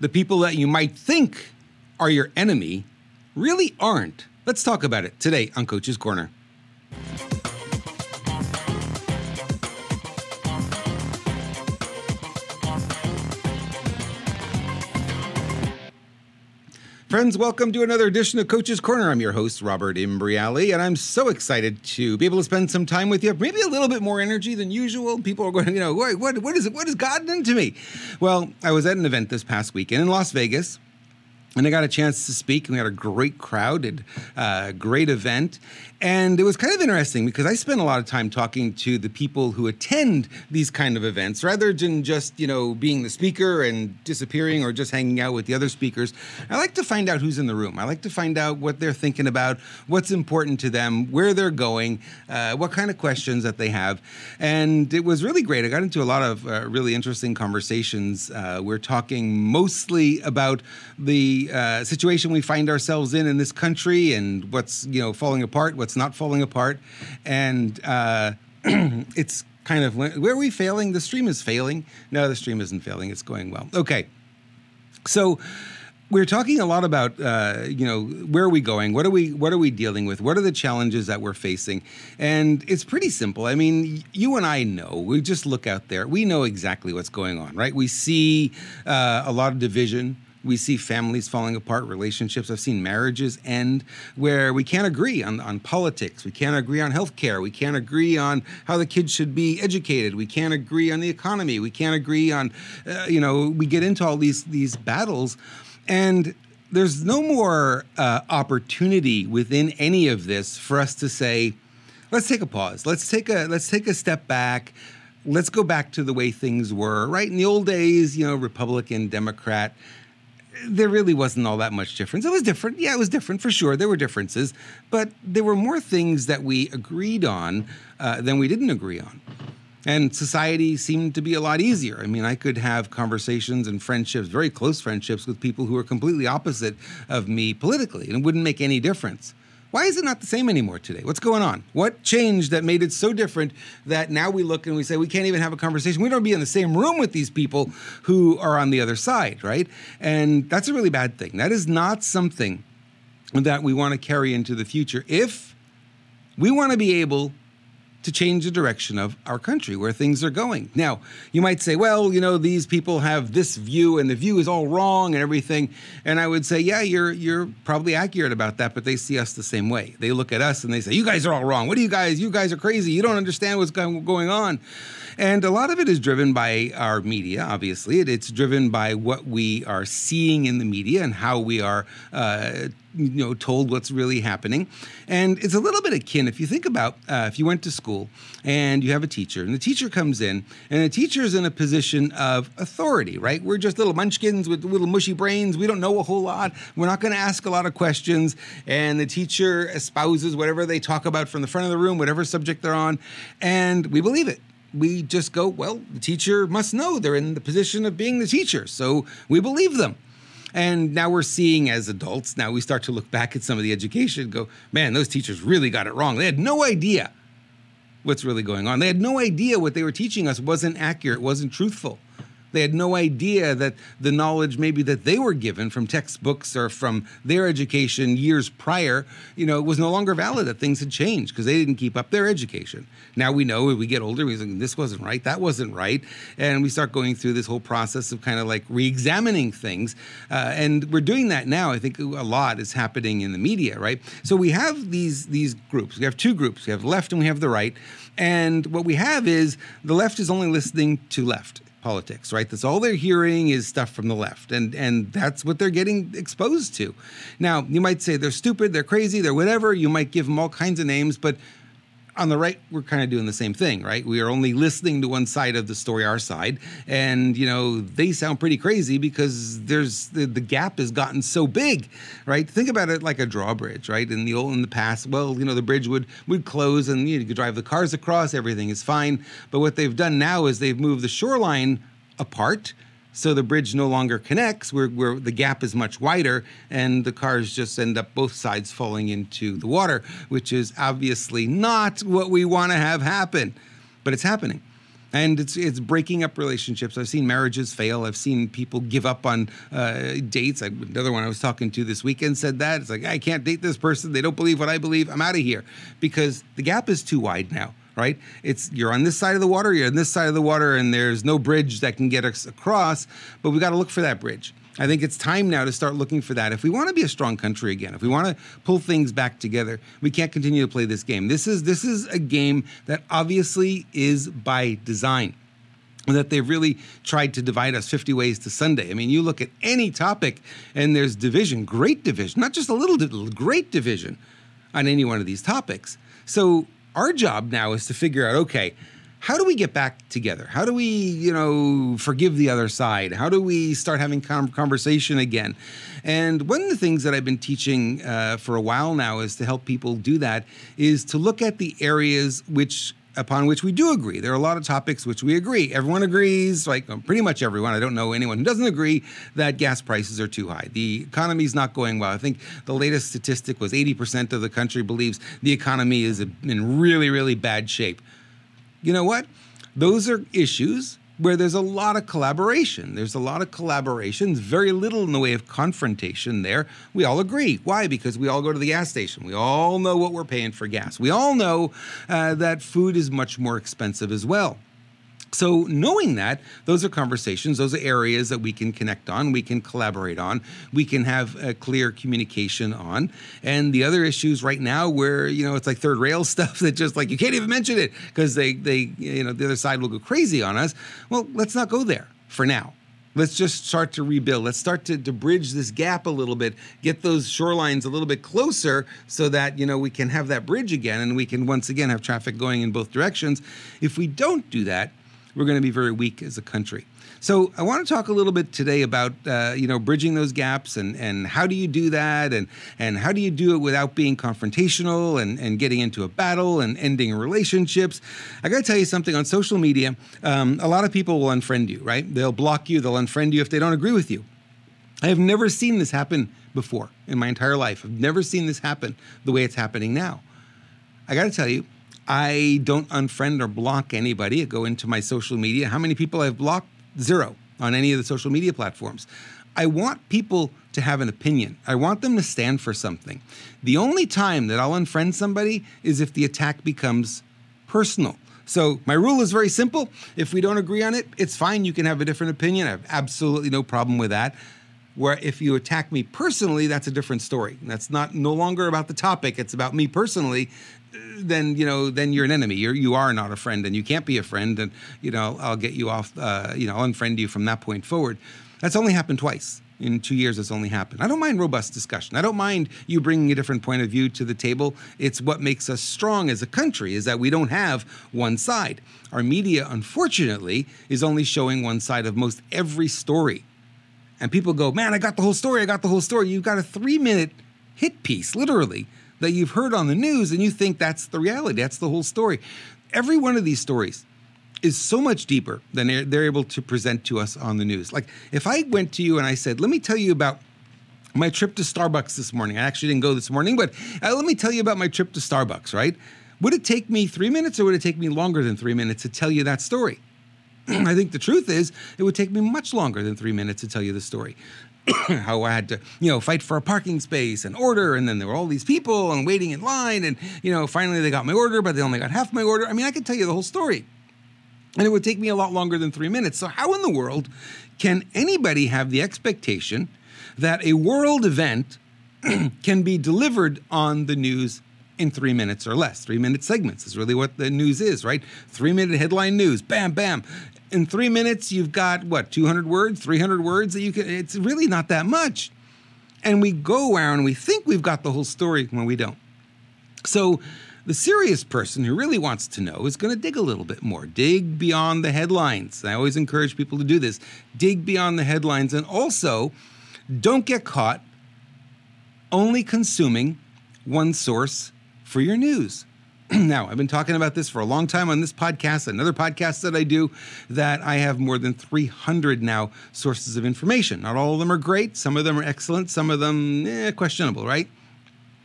the people that you might think are your enemy really aren't. Let's talk about it today on Coach's Corner. Friends, welcome to another edition of Coach's Corner. I'm your host, Robert Imbriale, and I'm so excited to be able to spend some time with you. Maybe a little bit more energy than usual. People are going, you know, what, what, what is it? What has gotten into me? Well, I was at an event this past weekend in Las Vegas and I got a chance to speak, and we had a great crowd and uh, great event. And it was kind of interesting because I spent a lot of time talking to the people who attend these kind of events, rather than just you know being the speaker and disappearing or just hanging out with the other speakers. I like to find out who's in the room. I like to find out what they're thinking about, what's important to them, where they're going, uh, what kind of questions that they have. And it was really great. I got into a lot of uh, really interesting conversations. Uh, we're talking mostly about the uh, situation we find ourselves in in this country and what's you know falling apart, what's not falling apart, and uh, it's kind of where are we failing? The stream is failing. No, the stream isn't failing. It's going well. Okay, so we're talking a lot about uh, you know where are we going? What are we what are we dealing with? What are the challenges that we're facing? And it's pretty simple. I mean you and i know. We just look out there. We know exactly what's going on right? We see uh, a lot of division we see families falling apart, relationships. I've seen marriages end where we can't agree on, on politics. We can't agree on healthcare. We can't agree on how the kids should be educated. We can't agree on the economy. We can't agree on, uh, you know, we get into all these these battles, and there's no more uh, opportunity within any of this for us to say, let's take a pause. Let's take a let's take a step back. Let's go back to the way things were. Right in the old days, you know, Republican, Democrat there really wasn't all that much difference. It was different. Yeah, it was different for sure. There were differences, but there were more things that we agreed on uh, than we didn't agree on. And society seemed to be a lot easier. I mean, I could have conversations and friendships, very close friendships, with people who were completely opposite of me politically, and it wouldn't make any difference. Why is it not the same anymore today? What's going on? What changed that made it so different that now we look and we say we can't even have a conversation? We don't be in the same room with these people who are on the other side, right? And that's a really bad thing. That is not something that we want to carry into the future if we want to be able to change the direction of our country, where things are going. Now, you might say, well, you know, these people have this view and the view is all wrong and everything. And I would say, yeah, you're you're probably accurate about that, but they see us the same way. They look at us and they say, you guys are all wrong. What are you guys? You guys are crazy. You don't understand what's going on. And a lot of it is driven by our media, obviously. it's driven by what we are seeing in the media and how we are, uh, you know, told what's really happening. And it's a little bit akin, if you think about uh, if you went to school and you have a teacher, and the teacher comes in, and the teacher is in a position of authority, right? We're just little munchkins with little mushy brains. We don't know a whole lot. We're not going to ask a lot of questions. And the teacher espouses whatever they talk about from the front of the room, whatever subject they're on, and we believe it we just go, well, the teacher must know they're in the position of being the teacher. So we believe them. And now we're seeing as adults, now we start to look back at some of the education go, man, those teachers really got it wrong. They had no idea what's really going on. They had no idea what they were teaching us wasn't accurate, wasn't truthful. They had no idea that the knowledge maybe that they were given from textbooks or from their education years prior, you know, was no longer valid, that things had changed because they didn't keep up their education. Now we know as we get older, we think this wasn't right, that wasn't right. And we start going through this whole process of kind of like re examining things. Uh, and we're doing that now. I think a lot is happening in the media, right? So we have these, these groups. We have two groups we have left and we have the right. And what we have is the left is only listening to left politics, right? That's all they're hearing is stuff from the left, and and that's what they're getting exposed to. Now, you might say they're stupid, they're crazy, they're whatever. You might give them all kinds of names, but on the right, we're kind of doing the same thing, right? We are only listening to one side of the story, our side, and you know they sound pretty crazy because there's the, the gap has gotten so big, right? Think about it like a drawbridge, right? In the old in the past, well, you know the bridge would would close and you, you could drive the cars across, everything is fine. But what they've done now is they've moved the shoreline apart so the bridge no longer connects where, where the gap is much wider and the cars just end up both sides falling into the water which is obviously not what we want to have happen but it's happening and it's it's breaking up relationships. I've seen marriages fail. I've seen people give up on uh, dates. I, another one I was talking to this weekend said that it's like I can't date this person. They don't believe what I believe. I'm out of here because the gap is too wide now. Right? It's you're on this side of the water. You're on this side of the water, and there's no bridge that can get us across. But we got to look for that bridge. I think it's time now to start looking for that. If we want to be a strong country again, if we want to pull things back together, we can't continue to play this game. This is this is a game that obviously is by design that they've really tried to divide us 50 ways to Sunday. I mean, you look at any topic and there's division, great division, not just a little, great division on any one of these topics. So our job now is to figure out okay, how do we get back together? How do we, you know, forgive the other side? How do we start having conversation again? And one of the things that I've been teaching uh, for a while now is to help people do that is to look at the areas which upon which we do agree. There are a lot of topics which we agree. Everyone agrees, like um, pretty much everyone. I don't know anyone who doesn't agree that gas prices are too high. The economy is not going well. I think the latest statistic was 80% of the country believes the economy is in really, really bad shape you know what? Those are issues where there's a lot of collaboration. There's a lot of collaboration, very little in the way of confrontation there. We all agree. Why? Because we all go to the gas station. We all know what we're paying for gas. We all know uh, that food is much more expensive as well. So, knowing that, those are conversations, those are areas that we can connect on, we can collaborate on, we can have a clear communication on. And the other issues right now, where you know it's like third rail stuff that just like you can't even mention it because they they you know the other side will go crazy on us. Well, let's not go there for now. Let's just start to rebuild. Let's start to, to bridge this gap a little bit, get those shorelines a little bit closer so that, you know, we can have that bridge again and we can once again have traffic going in both directions. If we don't do that, we're going to be very weak as a country. So I want to talk a little bit today about uh, you know bridging those gaps and and how do you do that and and how do you do it without being confrontational and and getting into a battle and ending relationships. I got to tell you something on social media. Um, a lot of people will unfriend you, right? They'll block you. They'll unfriend you if they don't agree with you. I have never seen this happen before in my entire life. I've never seen this happen the way it's happening now. I got to tell you, I don't unfriend or block anybody. I go into my social media. How many people I've blocked? Zero on any of the social media platforms. I want people to have an opinion. I want them to stand for something. The only time that I'll unfriend somebody is if the attack becomes personal. So my rule is very simple. If we don't agree on it, it's fine. You can have a different opinion. I have absolutely no problem with that. Where if you attack me personally, that's a different story. That's not no longer about the topic. It's about me personally, then you know then you're an enemy. You're you are not a friend and you can't be a friend and you know i'll get you off uh, you know i'll unfriend you from that point forward. That's only happened twice. In two years it's only happened. I don't mind robust discussion. I don't mind you bringing a different point of view to the table. It's what makes us strong as a country is that we don't have one side. Our media unfortunately is only showing one side of most every story and people go man i got the whole story i got the whole story you've got a three minute hit piece literally that you've heard on the news and you think that's the reality, that's the whole story. Every one of these stories is so much deeper than they're, able to present to us on the news. Like if I went to you and I said, let me tell you about my trip to Starbucks this morning. I actually didn't go this morning, but uh, let me tell you about my trip to Starbucks, right? Would it take me three minutes or would it take me longer than three minutes to tell you that story? I think the truth is, it would take me much longer than three minutes to tell you the story. how I had to, you know, fight for a parking space and order, and then there were all these people and waiting in line, and you know, finally they got my order, but they only got half my order. I mean, I could tell you the whole story, and it would take me a lot longer than three minutes. So, how in the world can anybody have the expectation that a world event can be delivered on the news in three minutes or less. Three minute segments is really what the news is, right? Three minute headline news, bam, bam in three minutes, you've got what, 200 words, 300 words that you can, it's really not that much. And we go around and we think we've got the whole story when we don't. So, the serious person who really wants to know is going to dig a little bit more, dig beyond the headlines. I always encourage people to do this dig beyond the headlines and also don't get caught only consuming one source for your news. now, I've been talking about this for a long time on this podcast, another podcast that I do, that I have more than 300 now sources of information. Not all of them are great, some of them are excellent, some of them eh, questionable, right?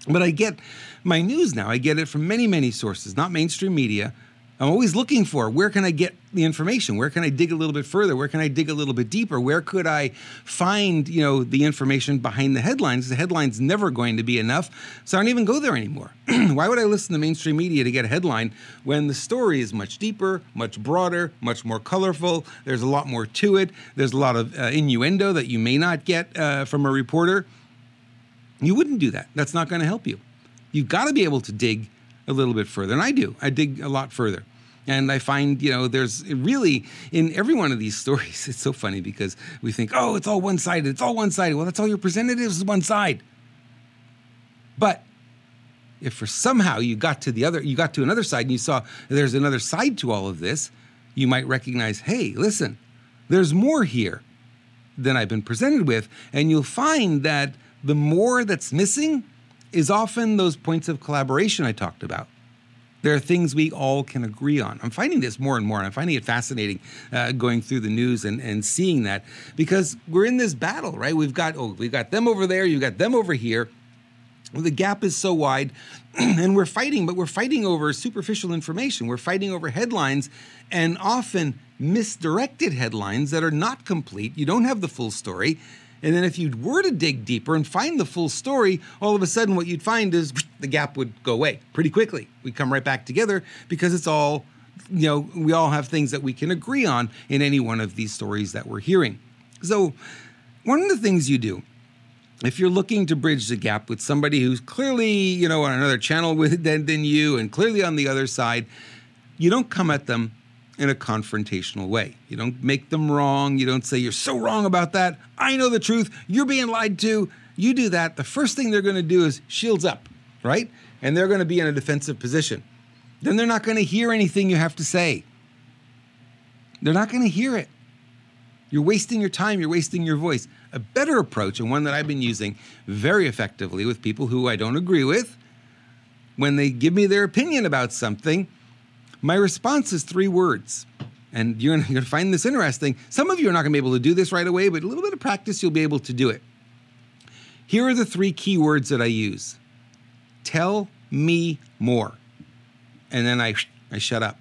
But I get my news now, I get it from many, many sources, not mainstream media, I'm always looking for where can I get the information? Where can I dig a little bit further? Where can I dig a little bit deeper? Where could I find, you know, the information behind the headlines? The headline's never going to be enough, so I don't even go there anymore. Why would I listen to mainstream media to get a headline when the story is much deeper, much broader, much more colorful? There's a lot more to it. There's a lot of uh, innuendo that you may not get uh, from a reporter. You wouldn't do that. That's not going to help you. You've got to be able to dig a little bit further. And I do. I dig a lot further. And I find, you know, there's really in every one of these stories, it's so funny because we think, oh, it's all one sided. It's all one sided. Well, that's all you're presented is one side. But if for somehow you got to the other, you got to another side and you saw there's another side to all of this, you might recognize, hey, listen, there's more here than I've been presented with. And you'll find that the more that's missing is often those points of collaboration I talked about. There are things we all can agree on. I'm finding this more and more, and I'm finding it fascinating uh, going through the news and, and seeing that because we're in this battle, right? We've got oh, we've got them over there, you've got them over here. The gap is so wide, and we're fighting, but we're fighting over superficial information. We're fighting over headlines, and often misdirected headlines that are not complete. You don't have the full story and then if you were to dig deeper and find the full story, all of a sudden what you'd find is the gap would go away pretty quickly. We'd come right back together because it's all, you know, we all have things that we can agree on in any one of these stories that we're hearing. So, one of the things you do if you're looking to bridge the gap with somebody who's clearly, you know, on another channel with than, than you and clearly on the other side, you don't come at them in a confrontational way. You don't make them wrong. You don't say, You're so wrong about that. I know the truth. You're being lied to. You do that. The first thing they're going to do is shields up, right? And they're going to be in a defensive position. Then they're not going to hear anything you have to say. They're not going to hear it. You're wasting your time, you're wasting your voice. A better approach, and one that I've been using very effectively with people who I don't agree with, when they give me their opinion about something, my response is three words. And you're going to find this interesting. Some of you are not going to be able to do this right away, but a little bit of practice, you'll be able to do it. Here are the three key words that I use tell me more. And then I, I shut up.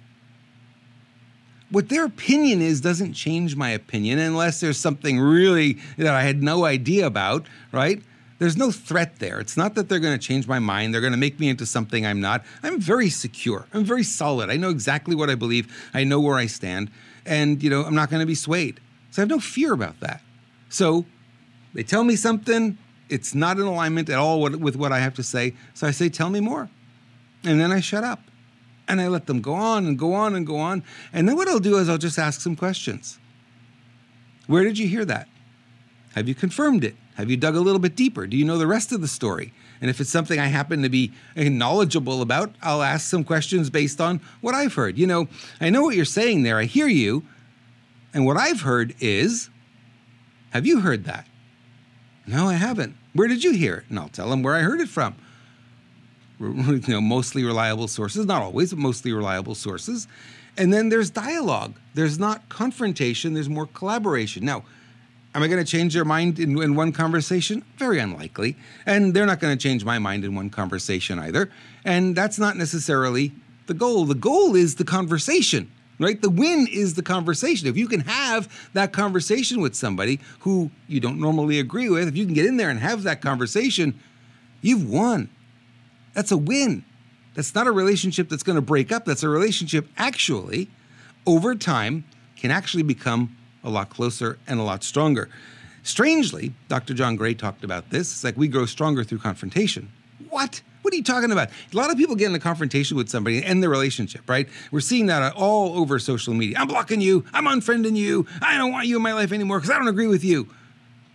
What their opinion is doesn't change my opinion unless there's something really that I had no idea about, right? There's no threat there. It's not that they're going to change my mind. They're going to make me into something I'm not. I'm very secure. I'm very solid. I know exactly what I believe. I know where I stand. And, you know, I'm not going to be swayed. So I have no fear about that. So they tell me something. It's not in alignment at all with what I have to say. So I say, tell me more. And then I shut up. And I let them go on and go on and go on. And then what I'll do is I'll just ask some questions. Where did you hear that? Have you confirmed it? Have you dug a little bit deeper? Do you know the rest of the story? And if it's something I happen to be knowledgeable about, I'll ask some questions based on what I've heard. You know, I know what you're saying there. I hear you. And what I've heard is, have you heard that? No, I haven't. Where did you hear it? And I'll tell them where I heard it from. You know, mostly reliable sources, not always, but mostly reliable sources. And then there's dialogue. There's not confrontation, there's more collaboration. Now, Am I going to change their mind in, in one conversation? Very unlikely. And they're not going to change my mind in one conversation either. And that's not necessarily the goal. The goal is the conversation, right? The win is the conversation. If you can have that conversation with somebody who you don't normally agree with, if you can get in there and have that conversation, you've won. That's a win. That's not a relationship that's going to break up. That's a relationship actually, over time, can actually become a lot closer and a lot stronger. Strangely, Dr. John Gray talked about this. It's like we grow stronger through confrontation. What? What are you talking about? A lot of people get in a confrontation with somebody and end the relationship, right? We're seeing that all over social media. I'm blocking you. I'm unfriending you. I don't want you in my life anymore because I don't agree with you.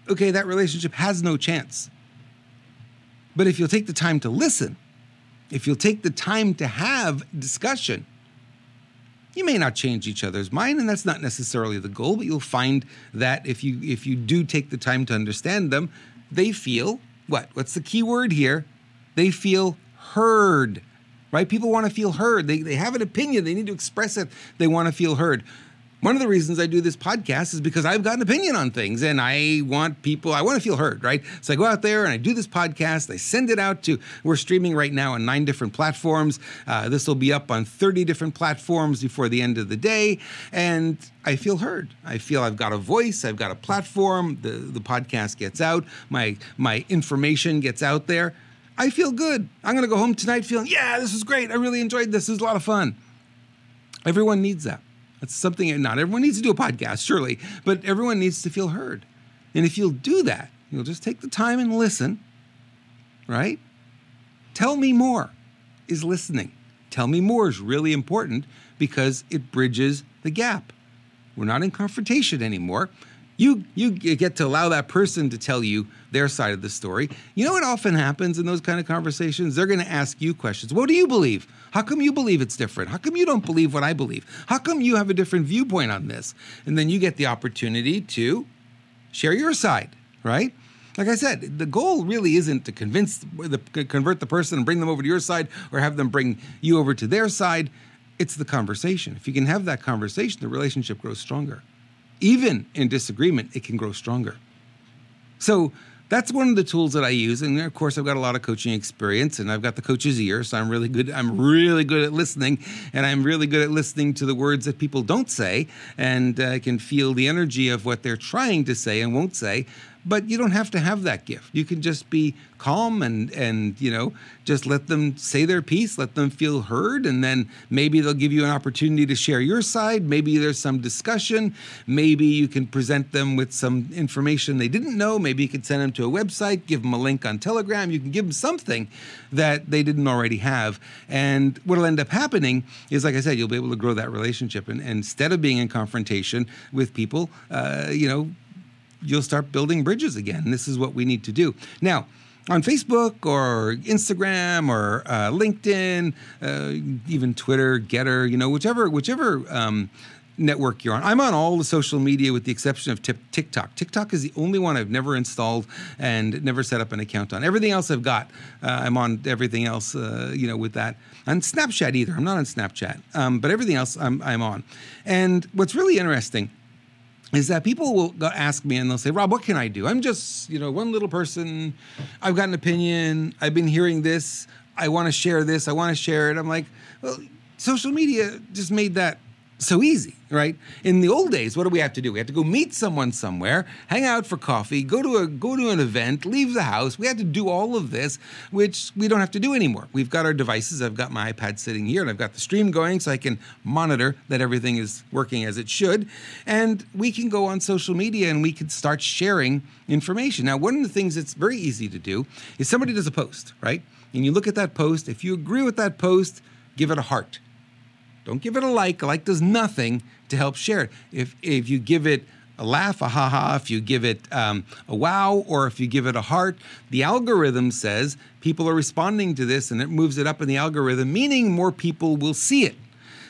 Okay, that relationship has no chance. But if you'll take the time to listen, if you'll take the time to have discussion, you may not change each other's mind and that's not necessarily the goal but you'll find that if you if you do take the time to understand them they feel what? What's the key word here? They feel heard right? People want to feel heard. They, they have an opinion. They need to express it. They want to feel heard one of the reasons I do this podcast is because I've got an opinion on things and I want people, I want to feel heard, right? So I go out there and I do this podcast. I send it out to, we're streaming right now on nine different platforms. Uh, this will be up on 30 different platforms before the end of the day. And I feel heard. I feel I've got a voice, I've got a platform. The, the podcast gets out, my, my information gets out there. I feel good. I'm going to go home tonight feeling, yeah, this was great. I really enjoyed this. This was a lot of fun. Everyone needs that. That's something, not everyone needs to do a podcast, surely, but everyone needs to feel heard. And if you'll do that, you'll just take the time and listen, right? Tell me more is listening. Tell me more is really important because it bridges the gap. We're not in confrontation anymore. You, you get to allow that person to tell you their side of the story. You know what often happens in those kind of conversations? They're going to ask you questions. What do you believe? How come you believe it's different? How come you don't believe what I believe? How come you have a different viewpoint on this? And then you get the opportunity to share your side, right? Like I said, the goal really isn't to convince, the, convert the person and bring them over to your side or have them bring you over to their side. It's the conversation. If you can have that conversation, the relationship grows stronger. Even in disagreement, it can grow stronger. So that's one of the tools that I use. And of course, I've got a lot of coaching experience and I've got the coach's ear. So I'm really good. I'm really good at listening and I'm really good at listening to the words that people don't say. And I can feel the energy of what they're trying to say and won't say. But you don't have to have that gift. You can just be calm and and you know just let them say their piece, let them feel heard, and then maybe they'll give you an opportunity to share your side. Maybe there's some discussion. Maybe you can present them with some information they didn't know. Maybe you can send them to a website, give them a link on Telegram. You can give them something that they didn't already have. And what'll end up happening is, like I said, you'll be able to grow that relationship. And, and instead of being in confrontation with people, uh, you know, you'll start building bridges again. This is what we need to do. Now, on Facebook or Instagram or uh, LinkedIn, uh, even Twitter, GETTR, you know, whichever whichever um, network you're on. I'm on all the social media with the exception of TikTok. TikTok is the only one I've never installed and never set up an account on. Everything else I've got, uh, I'm on everything else, uh, you know, with that. On Snapchat either. I'm not on Snapchat, um, but everything else I'm, I'm on. And what's really interesting is that people will ask me and they'll say, Rob, what can I do? I'm just, you know, one little person. I've got an opinion. I've been hearing this. I want to share this. I want to share it. I'm like, well, social media just made that so easy, right? In the old days, what do we have to do? We have to go meet someone somewhere, hang out for coffee, go to a go to an event, leave the house. We had to do all of this, which we don't have to do anymore. We've got our devices. I've got my iPad sitting here, and I've got the stream going, so I can monitor that everything is working as it should. And we can go on social media and we can start sharing information. Now, one of the things that's very easy to do is somebody does a post, right? And you look at that post. If you agree with that post, give it a heart don't give it a like. A like does nothing to help share it. If if you give it a laugh, a ha ha, if you give it um, a wow, or if you give it a heart, the algorithm says people are responding to this and it moves it up in the algorithm, meaning more people will see it.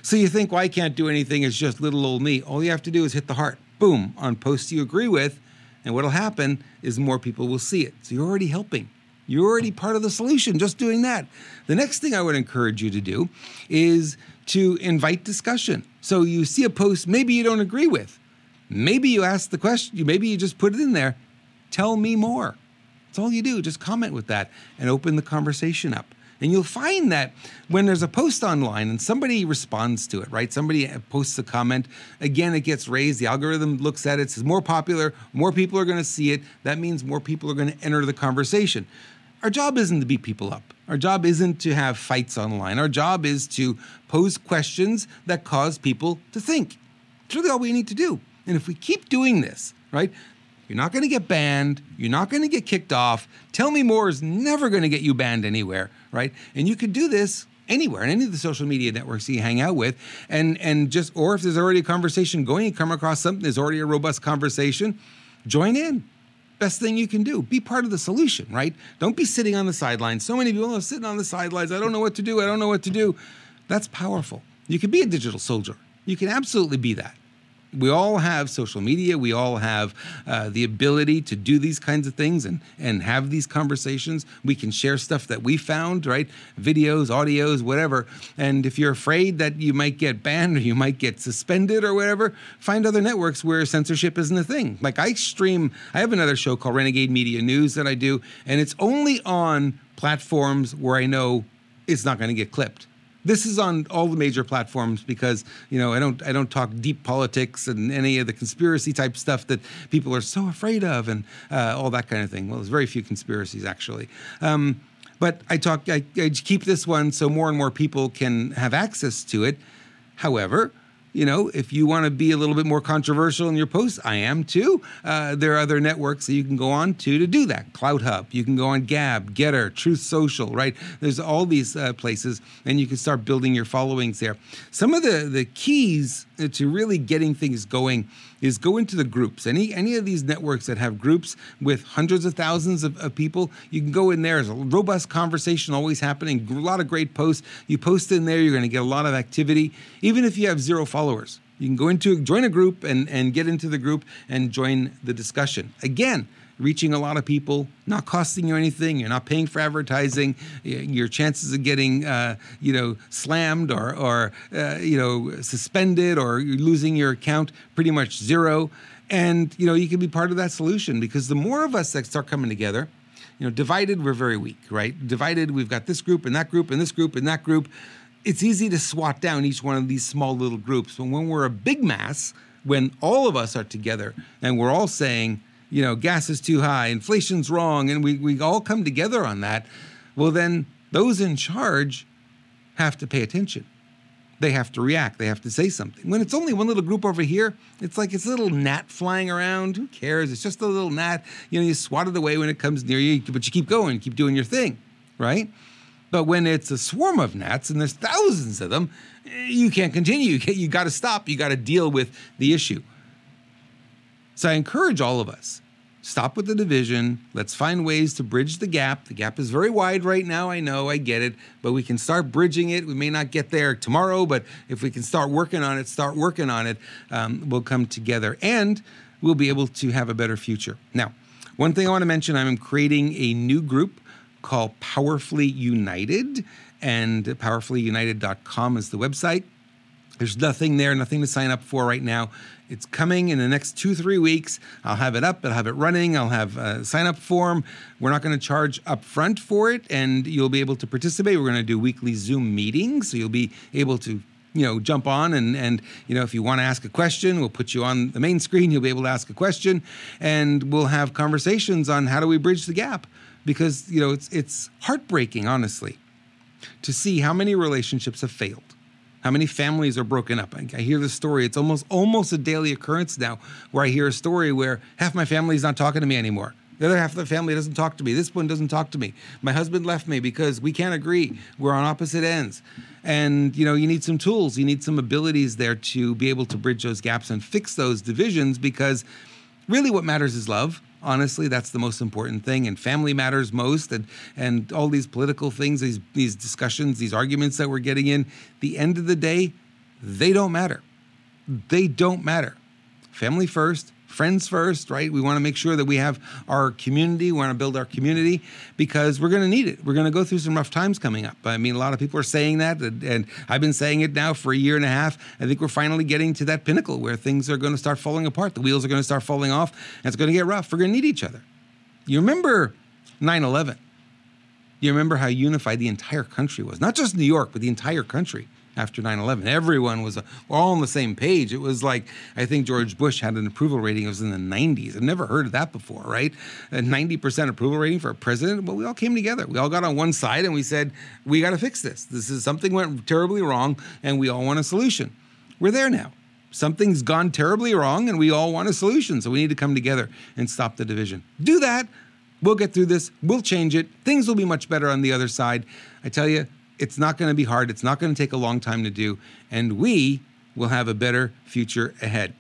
So you think, well, I can't do anything, it's just little old me. All you have to do is hit the heart, boom, on posts you agree with, and what'll happen is more people will see it. So you're already helping. You're already part of the solution just doing that. The next thing I would encourage you to do is to invite discussion. So you see a post maybe you don't agree with. Maybe you ask the question, maybe you just put it in there. Tell me more. That's all you do. Just comment with that and open the conversation up. And you'll find that when there's a post online and somebody responds to it, right? Somebody uh, posts a comment, again, it gets raised. The algorithm looks at it, says more popular, more people are going to see it. That means more people are going to enter the conversation. Our job isn't to beat people up. Our job isn't to have fights online. Our job is to pose questions that cause people to think. It's really all we need to do. And if we keep doing this, right, you're not going to get banned. You're not going to get kicked off. Tell Me More is never going to get you banned anywhere, right? And you could do this anywhere in any of the social media networks you hang out with and and just or if there's already a conversation going you come across something there's already a robust conversation join in best thing you can do. Be part of the solution, right? Don't be sitting on the sidelines. So many people are sitting on the sidelines. I don't know what to do. I don't know what to do. That's powerful. You can be a digital soldier. You can absolutely be that. We all have social media. We all have uh, the ability to do these kinds of things and and have these conversations. We can share stuff that we found, right? Videos, audios, whatever. And if you're afraid that you might get banned or you might get suspended or whatever, find other networks where censorship isn't a thing. Like I stream, I have another show called Renegade Media News that I do, and it's only on platforms where I know it's not going to get clipped this is on all the major platforms because you know I don't I don't talk deep politics and any of the conspiracy type stuff that people are so afraid of and uh, all that kind of thing. Well, there's very few conspiracies actually. Um, but I talk I, I keep this one so more and more people can have access to it. However, you know, if you want to be a little bit more controversial in your posts, I am too. Uh, there are other networks that you can go on to to do that. CloutHub, you can go on Gab, GETTR, Truth Social, right? There's all these uh, places, and you can start building your followings there. Some of the the keys to really getting things going is go into the groups. Any any of these networks that have groups with hundreds of thousands of, of people, you can go in there. There's a robust conversation always happening. A lot of great posts. You post in there, you're going to get a lot of activity, even if you have zero followers. You can go into join a group and and get into the group and join the discussion. Again, reaching a lot of people, not costing you anything. You're not paying for advertising. Your chances of getting, uh, you know, slammed or, or uh, you know, suspended or losing your account pretty much zero. And you know, you can be part of that solution because the more of us that start coming together, you know, divided we're very weak, right? Divided, we've got this group and that group and this group and that group. It's easy to swat down each one of these small little groups. But when we're a big mass, when all of us are together and we're all saying, you know, gas is too high, inflation's wrong, and we, we all come together on that, well, then those in charge have to pay attention. They have to react. They have to say something. When it's only one little group over here, it's like it's a little gnat flying around. Who cares? It's just a little gnat. You know, you swat it away when it comes near you, but you keep going, keep doing your thing, right? But when it's a swarm of gnats and there's thousands of them, eh, you can't continue. You got to stop. You got to deal with the issue. So I encourage all of us stop with the division. Let's find ways to bridge the gap. The gap is very wide right now. I know, I get it, but we can start bridging it. We may not get there tomorrow, but if we can start working on it, start working on it, um, we'll come together and we'll be able to have a better future. Now, one thing I want to mention I'm creating a new group called Powerfully United, and powerfullyunited.com is the website. There's nothing there, nothing to sign up for right now. It's coming in the next two, three weeks. I'll have it up, I'll have it running, I'll have a sign up form. We're not going to charge upfront for it, and you'll be able to participate. We're going to do weekly Zoom meetings, so you'll be able to you know jump on and and you know if you want to ask a question we'll put you on the main screen you'll be able to ask a question and we'll have conversations on how do we bridge the gap because you know it's it's heartbreaking honestly to see how many relationships have failed how many families are broken up? I, hear the story. It's almost almost a daily occurrence now where I hear a story where half my family is not talking to me anymore. The other half of the family doesn't talk to me. This one doesn't talk to me. My husband left me because we can't agree. We're on opposite ends. And you know, you need some tools, you need some abilities there to be able to bridge those gaps and fix those divisions because really what matters is love honestly that's the most important thing and family matters most and and all these political things these these discussions these arguments that we're getting in the end of the day they don't matter. They don't matter. Family first friends first, right? We want to make sure that we have our community. We want to build our community because we're going to need it. We're going to go through some rough times coming up. I mean, a lot of people are saying that, and, I've been saying it now for a year and a half. I think we're finally getting to that pinnacle where things are going to start falling apart. The wheels are going to start falling off, and it's going to get rough. We're going to need each other. You remember 9 11? You remember how unified the entire country was, not just New York, but the entire country after 9-11 everyone was uh, all on the same page. It was like i think george bush had an approval rating it was in the 90s i've never heard of that before right? A 90% approval rating for a president? Well we all came together. We all got on one side and we said we got to fix this. This is something went terribly wrong and we all want a solution. We're there now. Something's gone terribly wrong and we all want a solution so we need to come together and stop the division. Do that. We'll get through this. We'll change it. Things will be much better on the other side. I tell you it's not going to be hard. It's not going to take a long time to do. And we will have a better future ahead.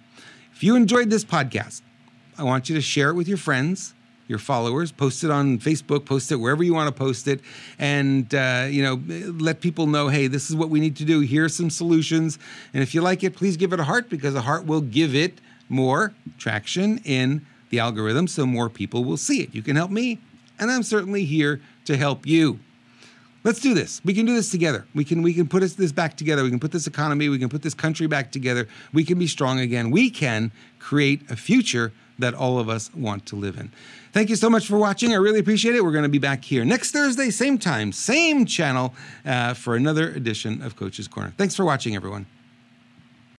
If you enjoyed this podcast, I want you to share it with your friends. your followers. Post it on Facebook, post it wherever you want to post it, and uh, you know, let people know, hey, this is what we need to do. Here's some solutions, and if you like it, please give it a heart because a heart will give it more traction in the algorithm, so more people will see it. You can help me, and I'm certainly here to help you. Let's do this. We can do this together. We can we can put this back together. We can put this economy, we can put this country back together. We can be strong again. We can create a future that all of us want to live in. Thank you so much for watching. I really appreciate it. We're going to be back here next Thursday, same time, same channel, uh, for another edition of Coach's Corner. Thanks for watching, everyone.